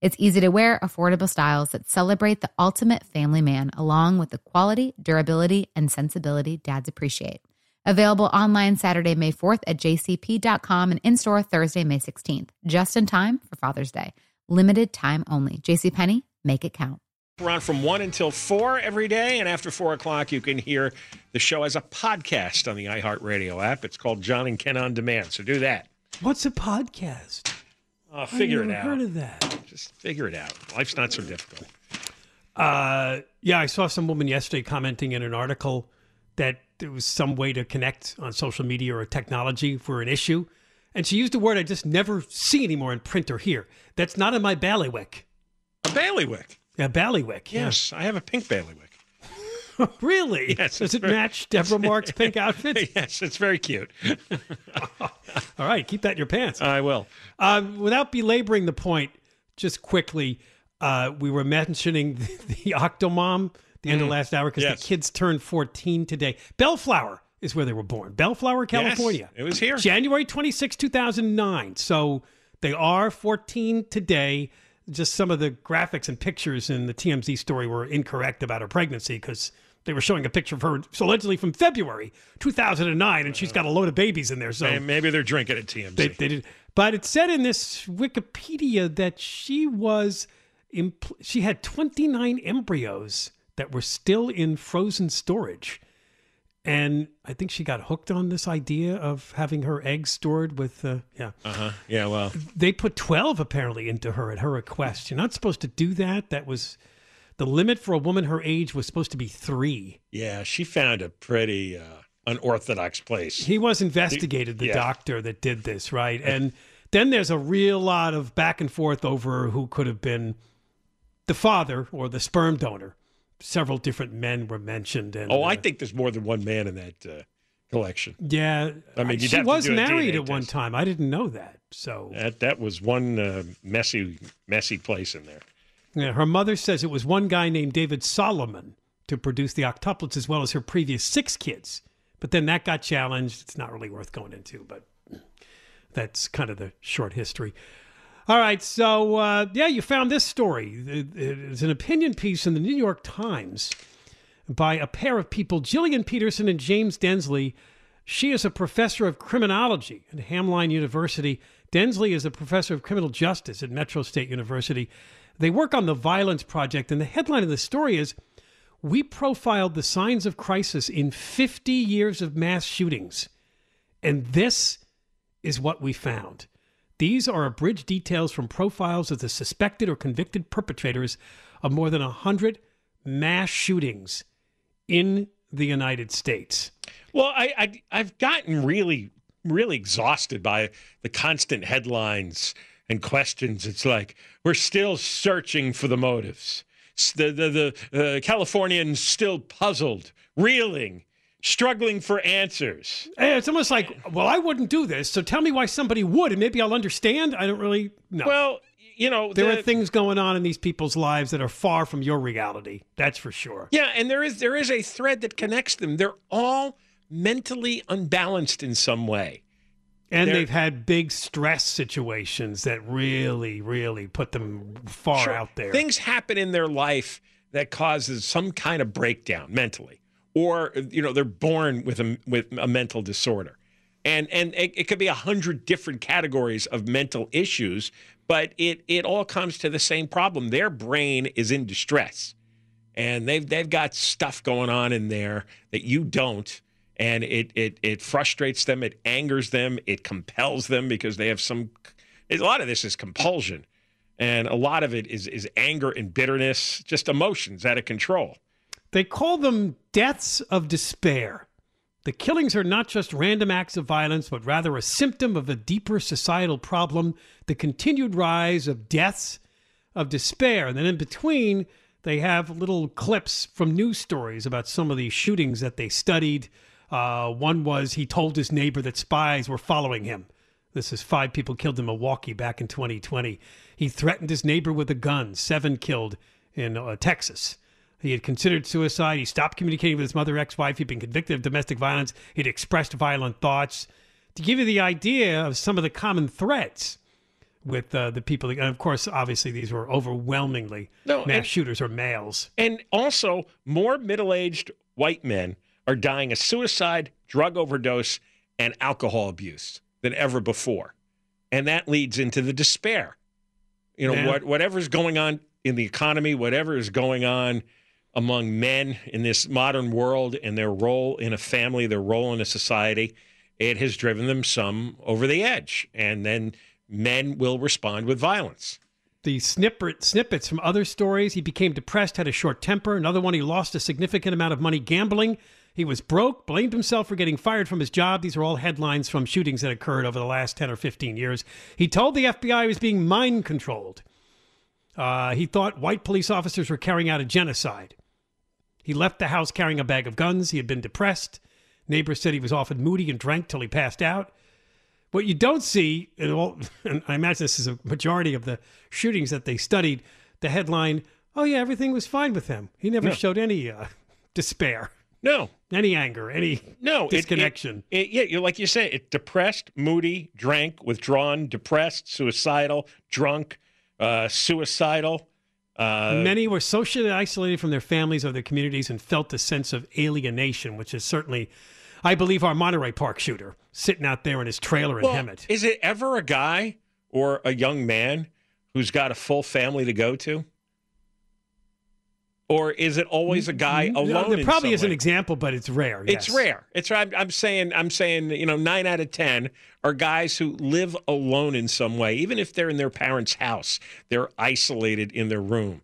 It's easy to wear, affordable styles that celebrate the ultimate family man, along with the quality, durability, and sensibility dads appreciate. Available online Saturday, May 4th at jcp.com and in store Thursday, May 16th, just in time for Father's Day. Limited time only. JCPenney, make it count. We're on from 1 until 4 every day, and after 4 o'clock, you can hear the show as a podcast on the iHeartRadio app. It's called John and Ken on Demand, so do that. What's a podcast? Uh, figure it out. Heard of that? Just figure it out. Life's not so difficult. Uh, yeah, I saw some woman yesterday commenting in an article that there was some way to connect on social media or technology for an issue, and she used a word I just never see anymore in print or hear. That's not in my bailiwick. A bailiwick. Yeah, bailiwick. yeah. Yes, I have a pink bailiwick. really? Yes, Does it very- match Deborah Mark's pink outfit? yes, it's very cute. All right, keep that in your pants. I will. Um, without belaboring the point, just quickly, uh, we were mentioning the, the Octomom the end of last hour because Mm. Yes. the kids turned 14 today. Bellflower is where they were born. Bellflower, California. Yes, it was here. January 26, 2009. So they are 14 today. Just some of the graphics and pictures in the TMZ story were incorrect about her pregnancy because they were showing a picture of her allegedly from February 2009, and she's got a load of babies in there. So Maybe they're drinking at TMZ. they, they did, but it said in this Wikipedia that she was, impl- she had 29 embryos that were still in frozen storage, and I think she got hooked on this idea of having her eggs stored with, uh, yeah. uh-huh. Yeah, well, They put 12 apparently into her at her request. You're not supposed to do that. That was the limit for a woman her age was supposed to be three. yeah, she found a pretty uh, unorthodox place. He was investigated, the Yeah. doctor that did this, right? And then there's a real lot of back and forth over who could have been the father or the sperm donor. Several different men were mentioned. And, oh, I uh, think there's more than one man in that uh, collection. yeah. I mean, she was married at one time. I didn't know that. So That that was one uh, messy messy place in there. Yeah, her mother says it was one guy named David Solomon to produce the octuplets as well as her previous six kids. But then that got challenged. It's not really worth going into, but that's kind of the short history. All right, so uh, yeah, you found this story. It's an opinion piece in the New York Times by a pair of people, Jillian Peterson and James Densley. She is a professor of criminology at Hamline University. Densley is a professor of criminal justice at Metro State University. They work on the Violence Project, and the headline of the story is We profiled the signs of crisis in 50 years of mass shootings. And this is what we found. These are abridged details from profiles of the suspected or convicted perpetrators of more than 100 mass shootings in the United States. Well, I, I I've gotten really really exhausted by the constant headlines and questions. It's like we're still searching for the motives. The the, the uh, Californians still puzzled, reeling, struggling for answers. Eh, It's almost like, well, I wouldn't do this, so tell me why somebody would, and maybe I'll understand. I don't really know. Well, you know, there the- are things going on in these people's lives that are far from your reality. That's for sure. Yeah, and there is there is a thread that connects them. They're all mentally unbalanced in some way. And they've had big stress situations that really, really put them far Sure, out there. Things happen in their life that causes some kind of breakdown mentally, or you know they're born with a with a mental disorder, and and it, it could be a hundred different categories of mental issues, but it it all comes to the same problem. Their brain is in distress, and they've they've got stuff going on in there that you don't. And it, it it frustrates them, it angers them, it compels them because they have some. A lot of this is compulsion and a lot of it is is anger and bitterness, just emotions out of control. They call them deaths of despair. The killings are not just random acts of violence, but rather a symptom of a deeper societal problem the continued rise of deaths of despair. And then in between, they have little clips from news stories about some of these shootings that they studied. Uh, one was he told his neighbor that spies were following him. This is five people killed in Milwaukee back in 2020. He threatened his neighbor with a gun, seven killed in uh, Texas. He had considered suicide. He stopped communicating with his mother, ex wife. He'd been convicted of domestic violence. He'd expressed violent thoughts. To give you the idea of some of the common threats with uh, the people, and of course, obviously, these were overwhelmingly No, mass and- shooters or males. And also, more middle-aged white men are dying of suicide, drug overdose, and alcohol abuse than ever before, and that leads into the despair. You know, Yeah. what whatever's going on in the economy, whatever is going on among men in this modern world and their role in a family, their role in a society, it has driven them some over the edge, and then men will respond with violence. the snippet, snippets from other stories. He became depressed, had a short temper. Another one, he lost a significant amount of money gambling. He was broke, blamed himself for getting fired from his job. These are all headlines from shootings that occurred over the last 10 or 15 years. He told the FBI he was being mind controlled. Uh, he thought white police officers were carrying out a genocide. He left the house carrying a bag of guns. He had been depressed. Neighbors said he was often moody and drank till he passed out. What you don't see, in all, and I imagine this is a majority of the shootings that they studied, the headline, oh, yeah, everything was fine with him. He never No. showed any uh, despair, No, any anger, any No, it- disconnection. It, it, yeah, you like you say, it depressed, moody, drank, withdrawn, depressed, suicidal, drunk, uh, suicidal. Uh, Many were socially isolated from their families or their communities and felt a sense of alienation, which is certainly, I believe, our Monterey Park shooter sitting out there in his trailer in well, Hemet. is it ever a guy or a young man who's got a full family to go to? Or is it always a guy alone? Mm, there probably is an example, but it's rare. It's rare. It's I'm, I'm saying I'm saying you know nine out of ten are guys who live alone in some way, even if they're in their parents' house. They're isolated in their room.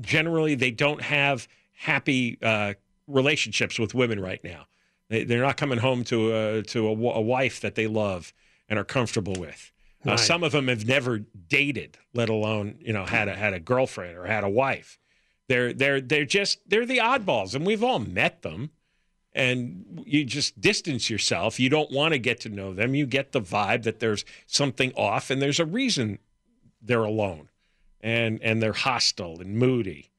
Generally, they don't have happy uh, relationships with women right now. They, they're not coming home to a to a, a wife that they love and are comfortable with. Uh, Some of them have never dated, let alone you know had a had a girlfriend or had a wife. They're they're they're just they're the oddballs, and we've all met them. And you just distance yourself. You don't want to get to know them. You get the vibe that there's something off, and there's a reason they're alone, and and they're hostile and moody.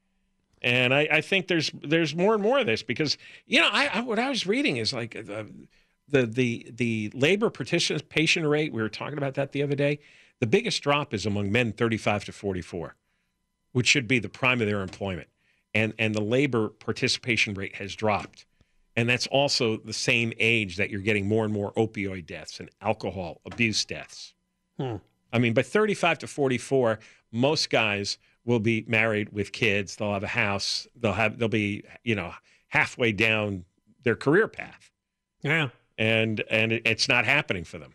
And I, I think there's there's more and more of this because you know I, I what I was reading is like the the the the labor participation rate. We were talking about that the other day. The biggest drop is among men 35 to 44 which should be the prime of their employment. And and the labor participation rate has dropped. And that's also the same age that you're getting more and more opioid deaths and alcohol abuse deaths. Hmm. I mean, by 35 to 44, most guys will be married with kids. They'll have a house. They'll have they'll be, you know, halfway down their career path. Yeah. And and it's not happening for them.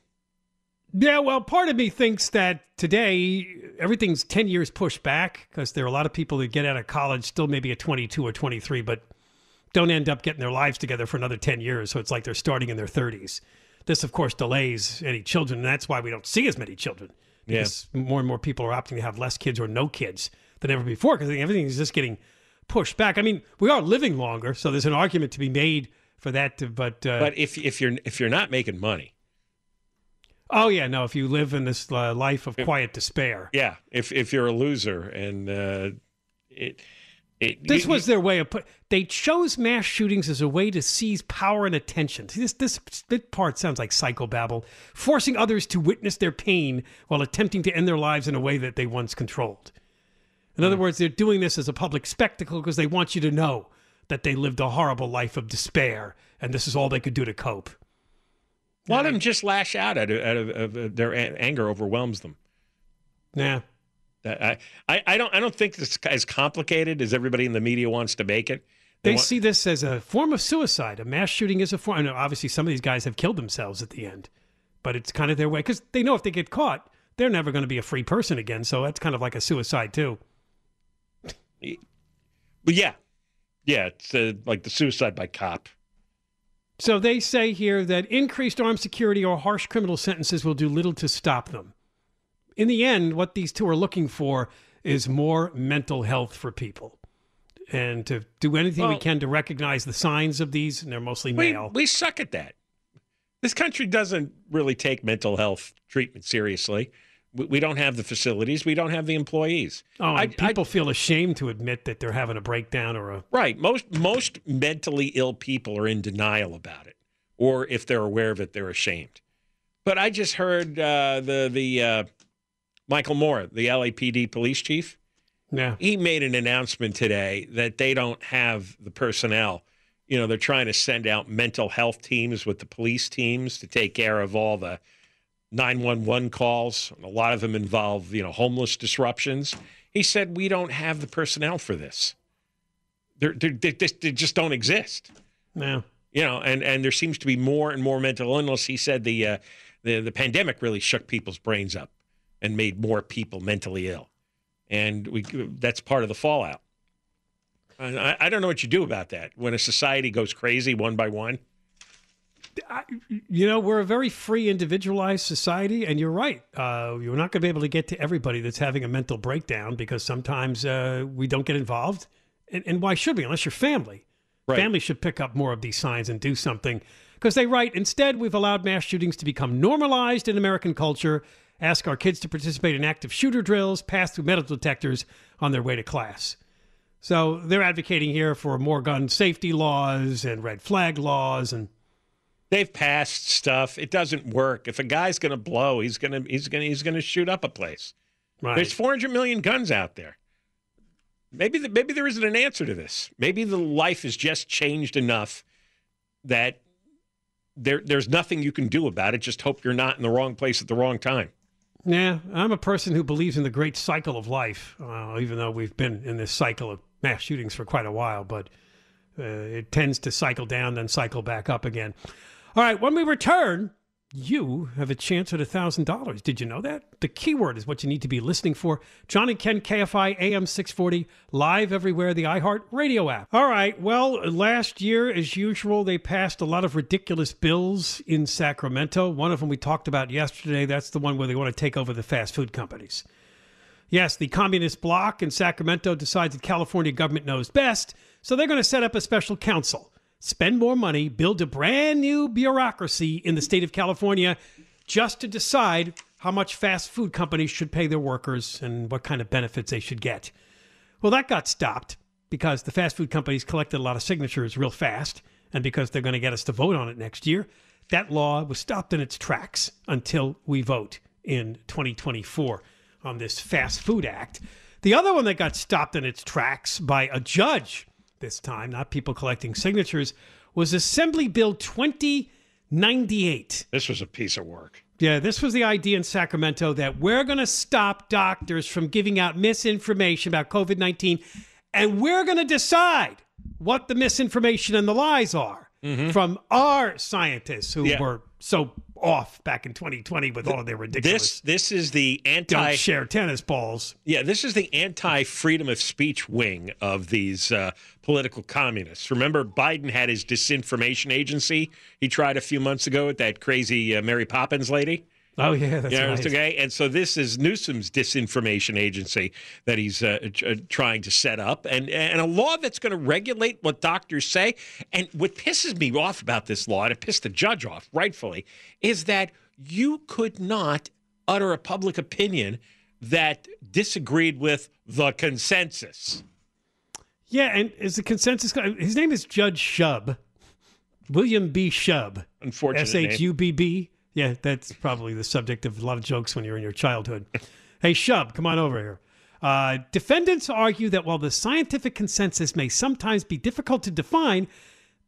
Yeah, well, part of me thinks that today everything's 10 years pushed back because there are a lot of people that get out of college still maybe at 22 or 23, but don't end up getting their lives together for another 10 years. So it's like they're starting in their 30s. This, of course, delays any children. And that's why we don't see as many children. Because more and more people are opting to have less kids or no kids than ever before because everything is just getting pushed back. I mean, we are living longer. So there's an argument to be made for that. To, but, uh, But if if you're if you're not making money, oh, yeah, no, if you live in this uh, life of quiet despair. yeah, if if you're a loser and uh, it, it This you- was their way of put. They chose mass shootings as a way to seize power and attention. See, This this this part sounds like psychobabble, forcing others to witness their pain while attempting to end their lives in a way that they once controlled. In other words, they're doing this as a public spectacle because they want you to know that they lived a horrible life of despair, and this is all they could do to cope. A lot of them just lash out at, out of, of, of their anger overwhelms them. Yeah. That- I, I, I don't I don't think it's as complicated as everybody in the media wants to make it. They want- see this as a form of suicide. A mass shooting is a form. I know obviously, some of these guys have killed themselves at the end, but it's kind of their way because they know if they get caught, they're never going to be a free person again. So that's kind of like a suicide too. But yeah, yeah, it's uh, like the suicide by cop. So they say here that increased armed security or harsh criminal sentences will do little to stop them. In the end, what these two are looking for is more mental health for people. And to do anything we can to recognize the signs of these, and they're mostly We, male. we suck at that. This country doesn't really take mental health treatment seriously. We, we don't have the facilities. We don't have the employees. Oh, I- and I- people feel ashamed to admit that they're having a breakdown or a. Right. Most most mentally ill people are in denial about it, or if they're aware of it, they're ashamed. But I just heard uh, the the uh, Michael Moore, the LAPD police chief. Yeah. He made an announcement today that they don't have the personnel. You know, they're trying to send out mental health teams with the police teams to take care of all the 911 calls. A lot of them involve, you know, homeless disruptions. He said, We don't have the personnel for this. They're, they're, they, they, they just don't exist. Yeah. You know, and, and there seems to be more and more mental illness. He said the, uh, the, the pandemic really shook people's brains up and made more people mentally ill. And we, that's part of the fallout. And I, I don't know what you do about that when a society goes crazy one by one. I, you know, we're a very free, individualized society, and you're right. Uh, you're not going to be able to get to everybody that's having a mental breakdown because sometimes uh, we don't get involved. And, and why should we, unless you're family? Right. Family should pick up more of these signs and do something. Because they write, instead, we've allowed mass shootings to become normalized in American culture, ask our kids to participate in active shooter drills, pass through metal detectors on their way to class. So they're advocating here for more gun safety laws and red flag laws and They've passed stuff. It doesn't work. If a guy's going to blow, he's going to he's going he's going to shoot up a place. right. There's 400 million guns out there. Maybe the, maybe there isn't an answer to this. Maybe the life has just changed enough that there there's nothing you can do about it. Just hope you're not in the wrong place at the wrong time. Yeah, I'm a person who believes in the great cycle of life, uh, even though we've been in this cycle of mass shootings for quite a while, but uh, it tends to cycle down, then cycle back up again. All right, when we return, you have a chance at $1,000. Did you know that? The keyword is what you need to be listening for. John and Ken, KFI AM 640, live everywhere, the iHeart radio app. All right, well, last year, as usual, they passed a lot of ridiculous bills in Sacramento. One of them we talked about yesterday. That's the one where they want to take over the fast food companies. Yes, the communist bloc in Sacramento decides that California government knows best, so they're going to set up a special council, spend more money, build a brand new bureaucracy in the state of California just to decide how much fast food companies should pay their workers and what kind of benefits they should get. Well, that got stopped because the fast food companies collected a lot of signatures real fast, and because they're going to get us to vote on it next year, that law was stopped in its tracks until we vote in 2024 on this Fast Food Act. The other one that got stopped in its tracks by a judge this time, not people collecting signatures, was Assembly Bill 2098. This was a piece of work. Yeah, this was the idea in Sacramento that we're going to stop doctors from giving out misinformation about COVID 19, and we're going to decide what the misinformation and the lies are mm-hmm. from our scientists who Yeah. were so off back in 2020 with all of their ridiculous. This this is the anti don't share tennis balls. Yeah, this is the anti freedom of speech wing of these uh, political communists. Remember, Biden had his disinformation agency he tried a few months ago with that crazy uh, Mary Poppins lady. Oh yeah, that's Yeah, right. okay. And so this is Newsom's disinformation agency that he's uh, uh, trying to set up, and and a law that's going to regulate what doctors say. And what pisses me off about this law, and it pissed the judge off, rightfully, is that you could not utter a public opinion that disagreed with the consensus. Yeah, and is the consensus? His name is Judge Shubb, William B. Shubb, S. H U B B. Yeah, that's probably the subject of a lot of jokes when you're in your childhood. hey, Shubb, come on over here. Uh, defendants argue that while the scientific consensus may sometimes be difficult to define,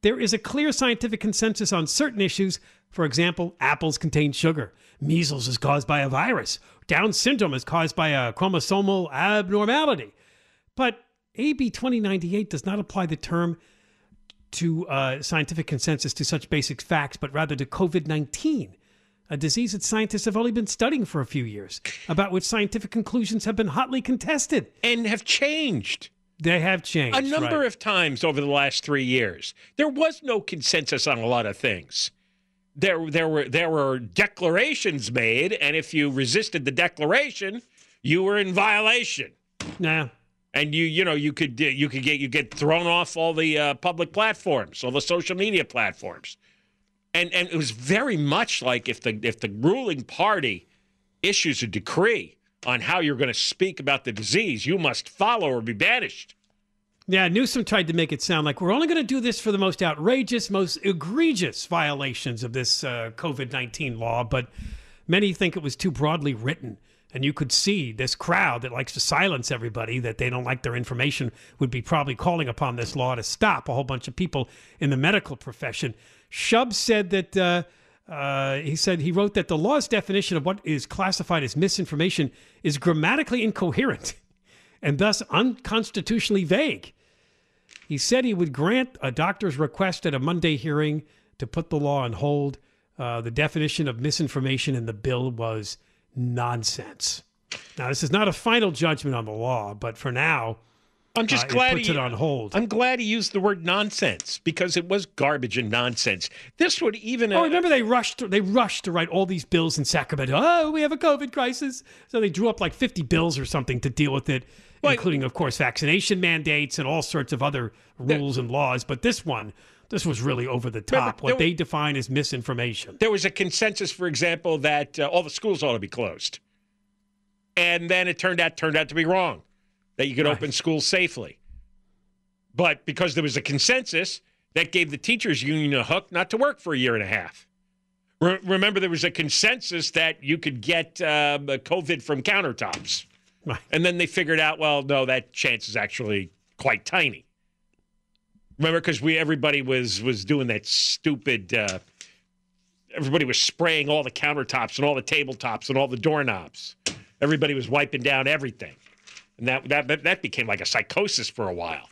there is a clear scientific consensus on certain issues. For example, apples contain sugar. Measles is caused by a virus. Down syndrome is caused by a chromosomal abnormality. But AB 2098 does not apply the term to uh, scientific consensus to such basic facts, but rather to COVID 19, a disease that scientists have only been studying for a few years, about which scientific conclusions have been hotly contested. and have changed. They have changed. a number right. of times over the last three years. There was no consensus on a lot of things. There, there were there were declarations made, and if you resisted the declaration, you were in violation. Nah. And you, you know, you could you could get you get thrown off all the uh, public platforms, all the social media platforms, and and it was very much like if the if the ruling party issues a decree on how you're going to speak about the disease, you must follow or be banished. Yeah, Newsom tried to make it sound like we're only going to do this for the most outrageous, most egregious violations of this uh, COVID 19 law, but many think it was too broadly written. And you could see this crowd that likes to silence everybody, that they don't like their information, would be probably calling upon this law to stop a whole bunch of people in the medical profession. Shubb said that. Uh, uh, he said he wrote that the law's definition of what is classified as misinformation is grammatically incoherent and thus unconstitutionally vague. He said he would grant a doctor's request at a Monday hearing to put the law on hold. Uh, the definition of misinformation in the bill was nonsense. Now, this is not a final judgment on the law, but for now, I'm just uh, it glad puts he, it on hold. I'm glad he used the word nonsense because it was garbage and nonsense. This would even. Oh, remember they rushed. They rushed to write all these bills in Sacramento. Oh, we have a COVID crisis, so they drew up like fifty bills or something to deal with it, Well, including, of course, vaccination mandates and all sorts of other rules and laws. But this one, this was really over the top. there what they was- define as misinformation. there was a consensus, for example, that uh, all the schools ought to be closed, and then it turned out turned out to be wrong, that you could Right. open schools safely. But because there was a consensus, that gave the teachers union a hook not to work for a year and a half. Re- remember, there was a consensus that you could get uh, COVID from countertops. Right. And then they figured out, well, no, that chance is actually quite tiny. Remember, because we everybody was was doing that stupid. Uh, everybody was spraying all the countertops and all the tabletops and all the doorknobs. Everybody was wiping down everything, and that that that became like a psychosis for a while.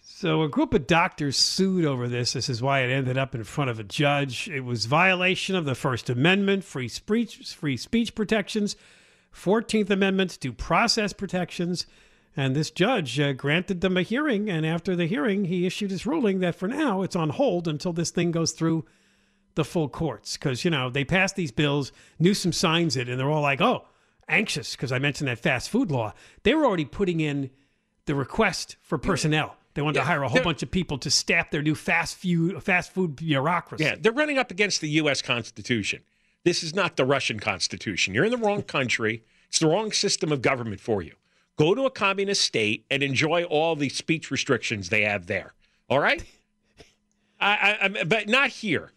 So a group of doctors sued over this. This is why it ended up in front of a judge. It was violation of the First Amendment, free speech, free speech protections, Fourteenth Amendment, due process protections, and this judge uh, granted them a hearing. And after the hearing, he issued his ruling that for now it's on hold until this thing goes through the full courts. Because you know they passed these bills, Newsom signs it, and they're all like, "Oh, anxious," because I mentioned that fast food law. They were already putting in the request for personnel. They wanted to hire a whole bunch of people to staff their new fast food fast food bureaucracy. Yeah, they're running up against the U.S. Constitution. This is not the Russian Constitution. You're in the wrong country. It's the wrong system of government for you. Go to a communist state and enjoy all the speech restrictions they have there. All right? I, I, I, but not here.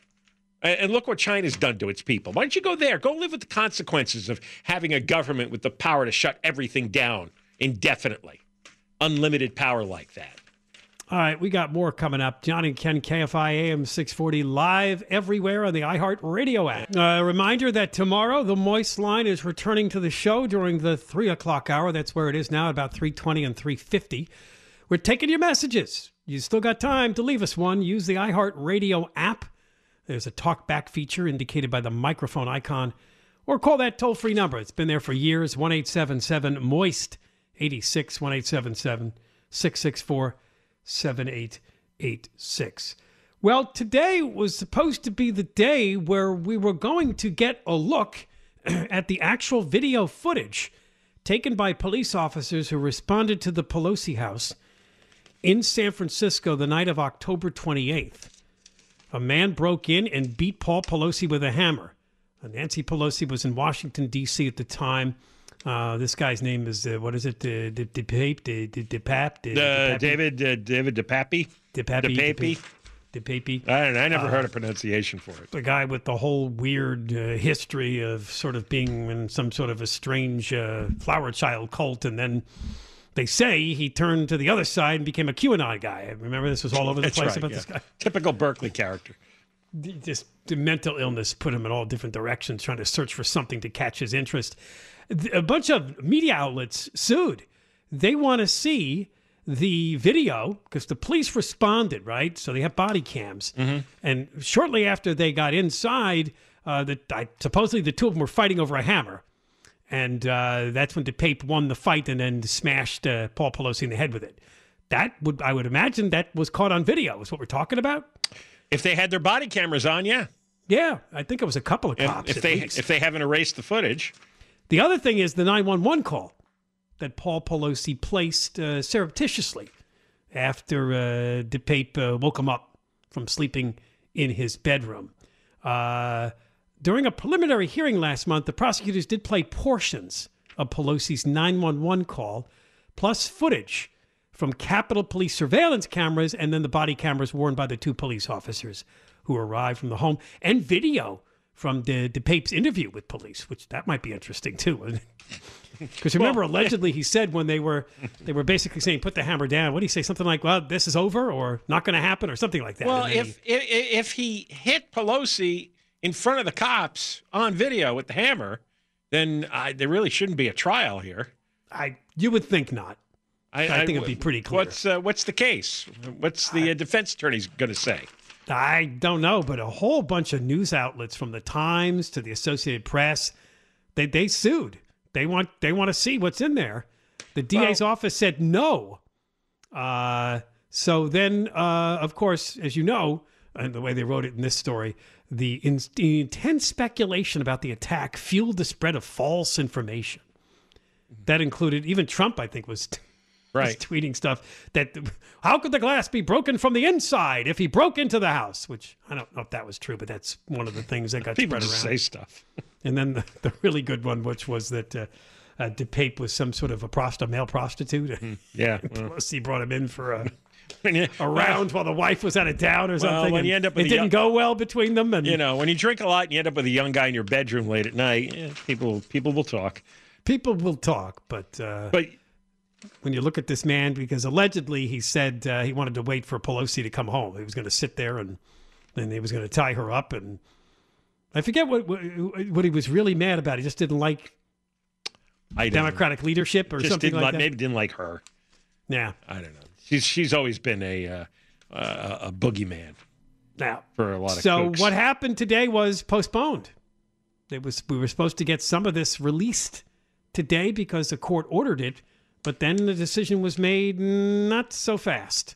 And look what China's done to its people. Why don't you go there? Go live with the consequences of having a government with the power to shut everything down indefinitely. Unlimited power like that. All right, we got more coming up. Johnny and Ken KFI AM 640 live everywhere on the iHeart Radio app. A reminder that tomorrow the Moist Line is returning to the show during the three o'clock hour. That's where it is now, about 320 and 350. We're taking your messages. You still got time to leave us one. Use the iHeart Radio app. There's a talk back feature indicated by the microphone icon, or call that toll free number. It's been there for years 1 877 Moist 86 1 877 664 7886. Well, today was supposed to be the day where we were going to get a look at the actual video footage taken by police officers who responded to the Pelosi house in San Francisco the night of October 28th. A man broke in and beat Paul Pelosi with a hammer. Uh, Nancy Pelosi was in Washington, D.C. at the time. Uh, this guy's name is, uh, what is it? De, de, de, Pape? De, de, de Pap? De, Uh, David uh, David DePappy. De Pappy? DePappy? De I, don't know, I never heard a pronunciation for it. the guy with the whole weird uh, history of sort of being in some sort of a strange uh, flower child cult, and then they say he turned to the other side and became a QAnon guy. I remember this was all over the place right. about yeah. this guy. Typical Berkeley character. Just the mental illness put him in all different directions, trying to search for something to catch his interest. A bunch of media outlets sued. They want to see the video because the police responded, right? So they have body cams. And shortly after they got inside, uh, the, I, supposedly the two of them were fighting over a hammer. And uh, that's when DePape won the fight and then smashed uh, Paul Pelosi in the head with it. That would, I would imagine, that was caught on video. Is what we're talking about. If they had their body cameras on, yeah. Yeah, I think it was a couple of If, cops. if at they least. if they haven't erased the footage, the other thing is the 911 call that Paul Pelosi placed uh, surreptitiously after uh, DePape uh, woke him up from sleeping in his bedroom. Uh, during a preliminary hearing last month, the prosecutors did play portions of Pelosi's 911 call, plus footage from Capitol Police surveillance cameras and then the body cameras worn by the two police officers who arrived from the home, and video from the DePape's interview with police, which that might be interesting too. Because remember, allegedly, he said when they were they were basically saying, "Put the hammer down." What did he say? Something like, "Well, this is over," or "Not going to happen," or something like that. well, if, if if he hit Pelosi in front of the cops on video with the hammer, then I, there really shouldn't be a trial here. I you would think not. I think it'd be pretty clear. What's uh, what's the case? What's the uh, defense attorney's going to say? I don't know, but a whole bunch of news outlets from the Times to the Associated Press, they they sued. They want they want to see what's in there. The DA's office said no. Uh, so then, uh, of course, as you know, and the way they wrote it in this story, the, in, the intense speculation about the attack fueled the spread of false information. That included even Trump, I think, was was Right. tweeting stuff that how could the glass be broken from the inside if he broke into the house? Which I don't know if that was true, but that's one of the things that got People spread just around. say stuff. And then the, the really good one, which was that uh, uh, DePape was some sort of a prost- male prostitute. Yeah. well, Pelosi brought him in for a, when you- a round while the wife was out of town or something. when you end up it didn't young- go well between them. And You know, when you drink a lot and you end up with a young guy in your bedroom late at night, yeah, people people will talk. people will talk, but uh, But when you look at this man, because allegedly he said uh, he wanted to wait for Pelosi to come home. He was going to sit there and then he was going to tie her up. And I forget what, what what he was really mad about. He just didn't like I. Democratic leadership or just something didn't like like, that. maybe didn't like her. Yeah. I don't know. She's she's always been a uh, a, a boogeyman Now, for a lot of so kooks. what happened today was postponed. It was we were supposed to get some of this released today because the court ordered it, but then the decision was made not so fast.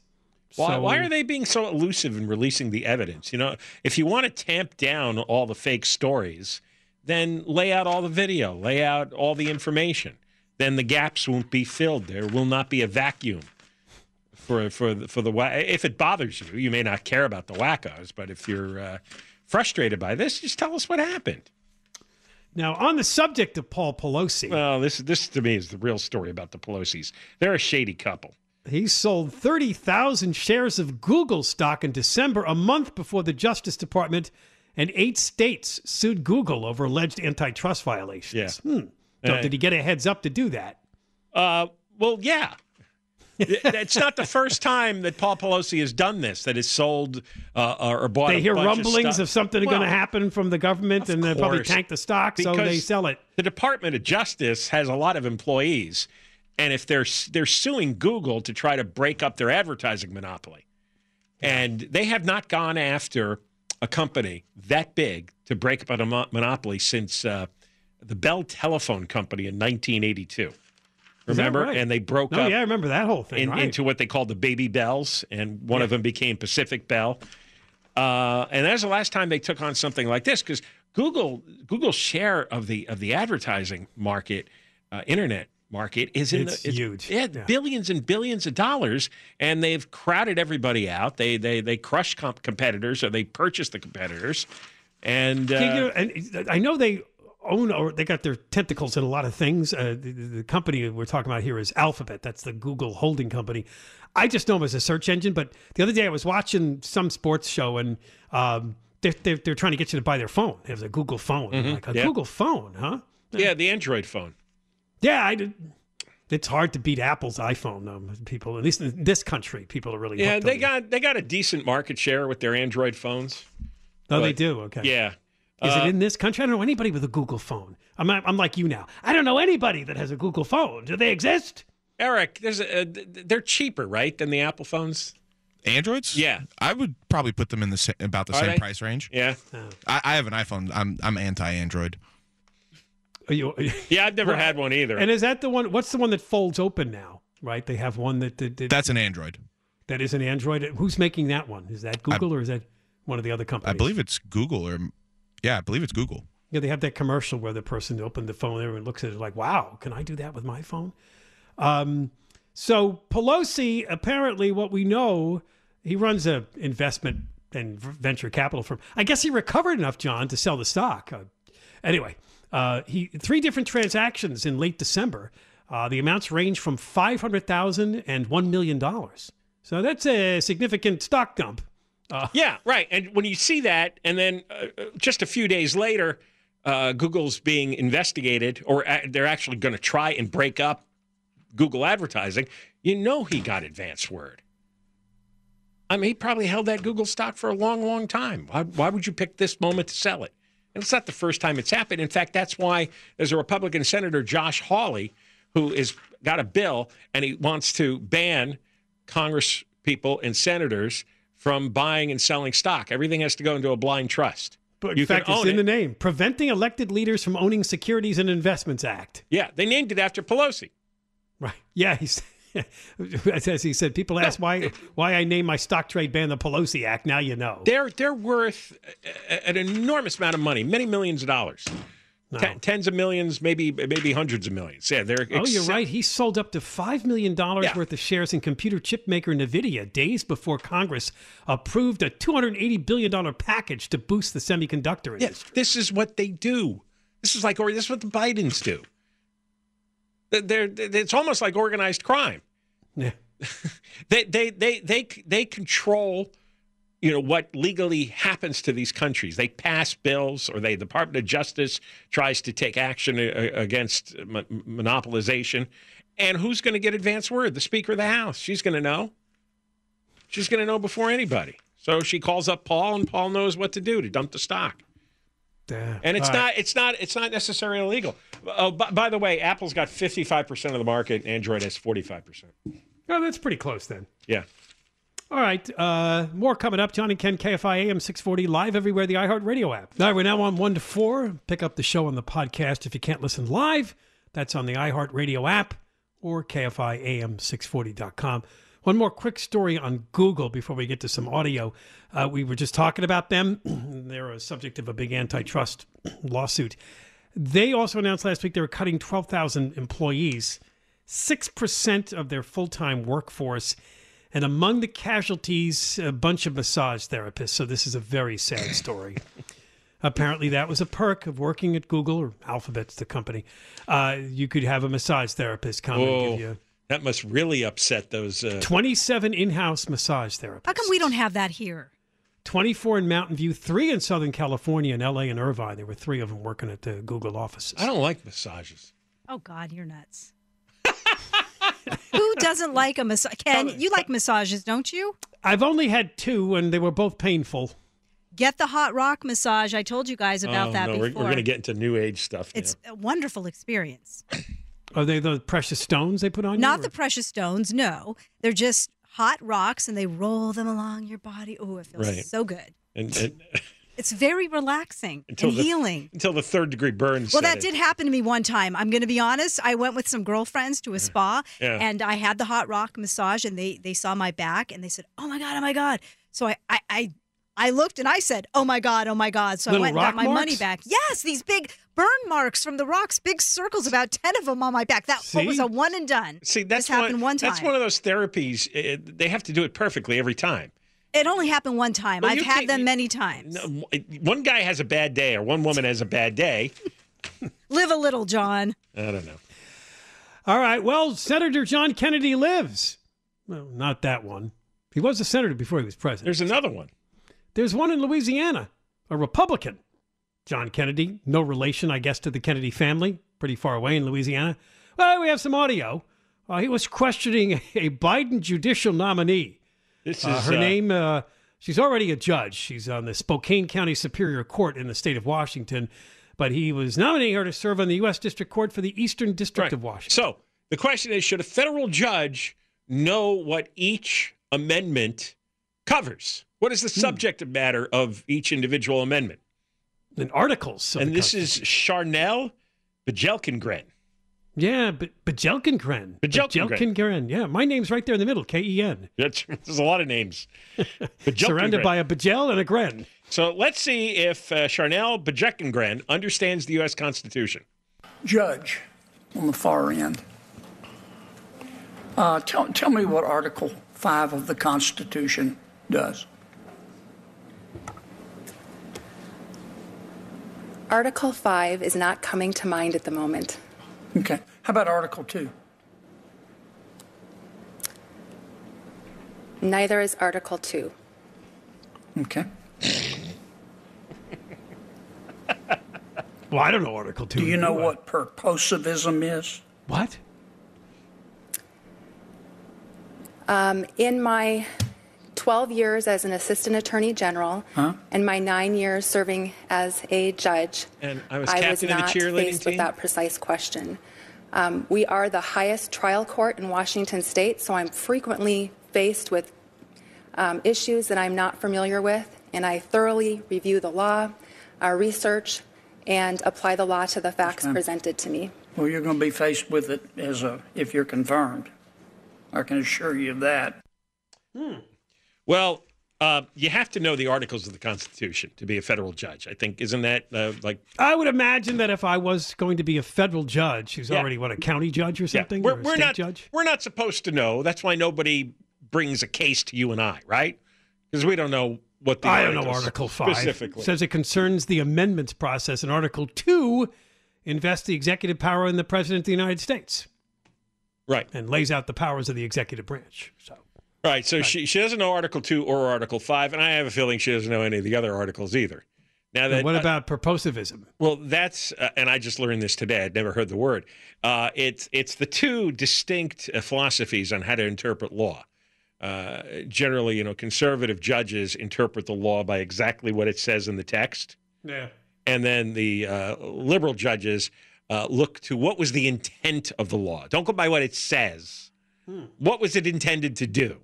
Why, So- why are they being so elusive in releasing the evidence? You know, if you want to tamp down all the fake stories, then lay out all the video, lay out all the information. Then the gaps won't be filled. There will not be a vacuum for for the- for the if it bothers you. You may not care about the wackos, but if you're uh, frustrated by this, just tell us what happened. Now, on the subject of Paul Pelosi, Well, this this to me is the real story about the Pelosi's. They're a shady couple. he sold 30,000 shares of Google stock in December, a month before the Justice Department and eight states sued Google over alleged antitrust violations. Yeah. Hmm. So Uh, did he get a heads up to do that? Uh, well, yeah. It's not the first time that Paul Pelosi has done this. That has sold uh, or bought. They hear rumblings stuff. of, something going to happen from the government, and they probably tank the stock, so they sell it. The Department of Justice has a lot of employees, and if they're they're suing Google to try to break up their advertising monopoly, and they have not gone after a company that big to break up a monopoly since uh, the Bell Telephone Company in 1982. That Remember? right? And they broke Oh up yeah, I remember that whole thing. in, right. into what they called the baby bells, and one of them became Pacific Bell. Uh, and that's the last time they took on something like this because Google Google's share of the of the advertising market, uh, internet market, is in It's the huge. Yeah, Yeah. billions and billions of dollars, and they've crowded everybody out. They they they crush comp- competitors or they purchase the competitors, and uh, you- and I know they own or they got their tentacles in a lot of things. Uh, the, the company we're talking about here is Alphabet. That's the Google holding company. I just know them as a search engine. But the other day I was watching some sports show and um, they're, they're, they're trying to get you to buy their phone. It was a Google phone. I'm like a Mm-hmm. yeah. Google phone, huh? yeah, the Android phone. Yeah, I did. It's hard to beat Apple's iPhone. Um, people, at least in this country, people are really Yeah, they it. got they got a decent market share with their Android phones. Oh, they do. Okay. Yeah. Is Uh, it in this country? I don't know anybody with a Google phone. I'm, I'm like you now. I don't know anybody that has a Google phone. Do they exist? Eric, there's a, they're cheaper, right, than the Apple phones? Androids? Yeah. I would probably put them in the sa- about the Are same they? price range. Yeah. I, I have an iPhone. I'm I'm anti-Android. Are you, Yeah, I've never had one either. and is that the one? What's the one that folds open now? Right? They have one that that, that, That's an Android. that is an Android. Who's making that one? Is that Google or is that one of the other companies? I believe it's Google or yeah, I believe it's Google. Yeah, they have that commercial where the person opened the phone and looks at it like, "Wow, can I do that with my phone?" Um, so Pelosi, apparently, what we know, he runs a investment and venture capital firm. I guess he recovered enough, John, to sell the stock. Uh, anyway, uh, he three different transactions in late December. Uh, the amounts range from five hundred thousand and one million dollars. So that's a significant stock dump. Yeah, right. And when you see that, and then uh, uh, just a few days later, uh, Google's being investigated, or they're actually going to try and break up Google advertising, you know he got advance word. I mean, he probably held that Google stock for a long, long time. Why, why would you pick this moment to sell it? And it's not the first time it's happened. In fact, that's why there's a Republican Senator, Josh Hawley, who has got a bill and he wants to ban Congress people and senators from buying and selling stock. Everything has to go into a blind trust. But You in fact, it's in it. the name: Preventing Elected Leaders from Owning Securities and Investments Act. Yeah, they named it after Pelosi. Right. Yeah, he's as he said, people ask why why I named my stock trade ban the Pelosi Act. Now you know. They're they're worth an enormous amount of money, many millions of dollars, No. Tens of millions, maybe maybe hundreds of millions. Yeah, they're. Oh, you're right. He sold up to five million dollars Yeah. worth of shares in computer chip maker Nvidia days before Congress approved a 280 billion dollar package to boost the semiconductor Yeah, industry. this is what they do. This is like, or this is what the Bidens do. They're, they're, it's almost like organized crime. Yeah. They, they, they, they, they control, you know, what legally happens to these countries. They pass bills, or they, the Department of Justice tries to take action a- a- against monopolization. And who's going to get advance word? The Speaker of the House. She's going to know. She's going to know before anybody. So she calls up Paul, and Paul knows what to do to dump the stock. Yeah. And it's All right. not it's not it's not necessarily illegal. Oh, by, by the way, Apple's got 55% of the market, Android has 45%. Oh, that's pretty close then. Yeah. All right, uh, more coming up. John and Ken, KFI AM 640, live everywhere, the iHeartRadio app. All right, we're now on 1 to 4. Pick up the show on the podcast if you can't listen live. That's on the iHeartRadio app or KFIAM640.com. One more quick story on Google before we get to some audio. Uh, we were just talking about them. They're a subject of a big antitrust lawsuit. They also announced last week they were cutting 12,000 employees, 6% of their full time workforce. And among the casualties, a bunch of massage therapists. So this is a very sad story. Apparently, that was a perk of working at Google or Alphabet's the company. Uh, you could have a massage therapist come and give you That must really upset those uh, 27 in-house massage therapists. How come we don't have that here? 24 in Mountain View, three in Southern California, in LA and Irvine. There were three of them working at the Google offices. I don't like massages. Oh God, you're nuts. Who doesn't like a massage? Ken, you like massages, don't you? I've only had two, and they were both painful. Get the hot rock massage. I told you guys about oh, that no, before. we're, we're going to get into new age stuff. it's now. a wonderful experience. Are they the precious stones they put on you? Not the precious stones, no. They're just hot rocks and they roll them along your body. Oh, it feels Right. so good. And, and It's very relaxing until and the, healing. until the third degree burns. Well, that did happen to me one time. I'm going to be honest. I went with some girlfriends to a spa, Yeah. and I had the hot rock massage, and they they saw my back, and they said, "Oh my god, oh my god." So I I I, I looked and I said, "Oh my god, oh my god." So Little I went and got my money back. Yes, these big burn marks from the rocks, big circles, about ten of them on my back. That what was a one and done. See, that's this happened one, time. That's one of those therapies. uh they have to do it perfectly every time. It only happened one time. Well, I've had them many times. No, one guy has a bad day, or one woman has a bad day. Live a little, John. I don't know. All right. Well, Senator John Kennedy lives. Well, not that one. He was a senator before he was president. There's another one. There's one in Louisiana, a Republican. John Kennedy, no relation, I guess, to the Kennedy family, pretty far away in Louisiana. Well, we have some audio. Uh, he was questioning a Biden judicial nominee. This is Uh, her uh, name, uh, she's already a judge. She's on the Spokane County Superior Court in the state of Washington, but he was nominating her to serve on the U.S. District Court for the Eastern District Right. of Washington. So the question is: Should a federal judge know what each amendment covers? What is the Hmm. subject matter of each individual amendment? and articles. and this is Charnelle Bjelkengren. Yeah, but Bajelkengren. Bajelkengren. Bajelkengren. Yeah, my name's right there in the middle, K E N. That's, there's a lot of names. Surrounded by a Bajel and a Gren. So let's see if uh, Charnelle Bjelkengren understands the U.S. Constitution. judge on the far end. Uh, tell, tell me what Article 5 of the Constitution does. Article 5 is not coming to mind at the moment. Okay. How about Article 2? Neither is Article 2. Okay. Well, I don't know Article 2. Do you know I? what purposivism is? What? Um, in my 12 years as an assistant attorney general and my nine years serving as a judge, And I was I was captain the not faced team? with that precise question. Um, we are the highest trial court in Washington state, so I'm frequently faced with um, issues that I'm not familiar with, and I thoroughly review the law, uh, research, and apply the law to the facts ma'am. presented to me. Well, you're going to be faced with it as a if you're confirmed. I can assure you of that. Well, uh, you have to know the articles of the Constitution to be a federal judge. I think isn't that uh, like I would imagine that if I was going to be a federal judge, who's Yeah. already, what, a county judge or yeah? something? We're, a we're state not judge? we're not supposed to know. That's why nobody brings a case to you and I, right? Because we don't know what the I don't know Article 5. specifically. says it concerns the amendments process, and Article 2 invests the executive power in the President of the United States right, and lays out the powers of the executive branch. So right. So she she doesn't know Article two or Article five, and I have a feeling she doesn't know any of the other articles either. Now that And what uh, about purposivism? Well, that's uh, and I just learned this today. I'd never heard the word. Uh, it's it's the two distinct uh, philosophies on how to interpret law. Uh, generally, you know, conservative judges interpret the law by exactly what it says in the text, Yeah. and then the uh, liberal judges uh, look to what was the intent of the law. Don't go by what it says. What was it intended to do?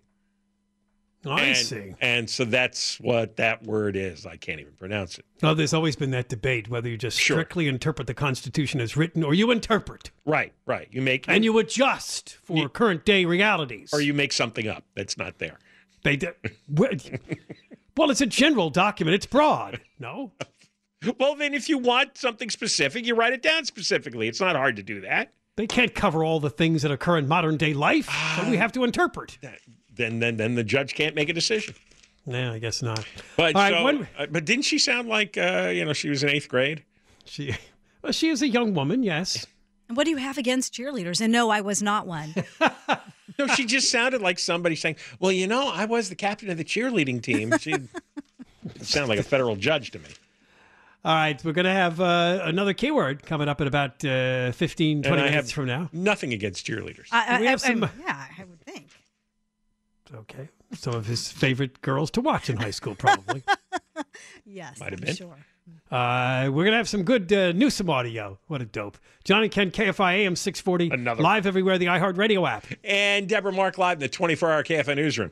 I and, see. And so that's what that word is. I can't even pronounce it. Well, there's always been that debate whether you just Sure. strictly interpret the Constitution as written or you interpret Right, right. You make and you adjust for You- current day realities. or you make something up that's not there. They did. well, it's a general document. It's broad. No? Well, then, if you want something specific, you write it down specifically. It's not hard to do that. They can't cover all the things that occur in modern day life. so Ah. we have to interpret. Then, then, then the judge can't make a decision. Yeah, I guess not. But All right, so, when- uh, but didn't she sound like uh, you know she was in eighth grade? She, well, she is a young woman, yes. And what do you have against cheerleaders? And no, I was not one. No, she just sounded like somebody saying, "Well, you know, I was the captain of the cheerleading team." She sounded like a federal judge to me. All right, we're going to have uh, another keyword coming up in about uh, 15, 20 And I minutes have from now. nothing against cheerleaders. I, I, We have I- I'm- some- yeah, I would think. Okay. Some of his favorite girls to watch in high school, probably. Yes, Might have I'm been. sure. Uh, we're gonna have some good uh, Newsom audio. What a dope! Johnny Ken KFI AM six forty. Another live everywhere. The iHeartRadio app. And Deborah Mark live in the 24 hour KFI newsroom.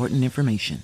information.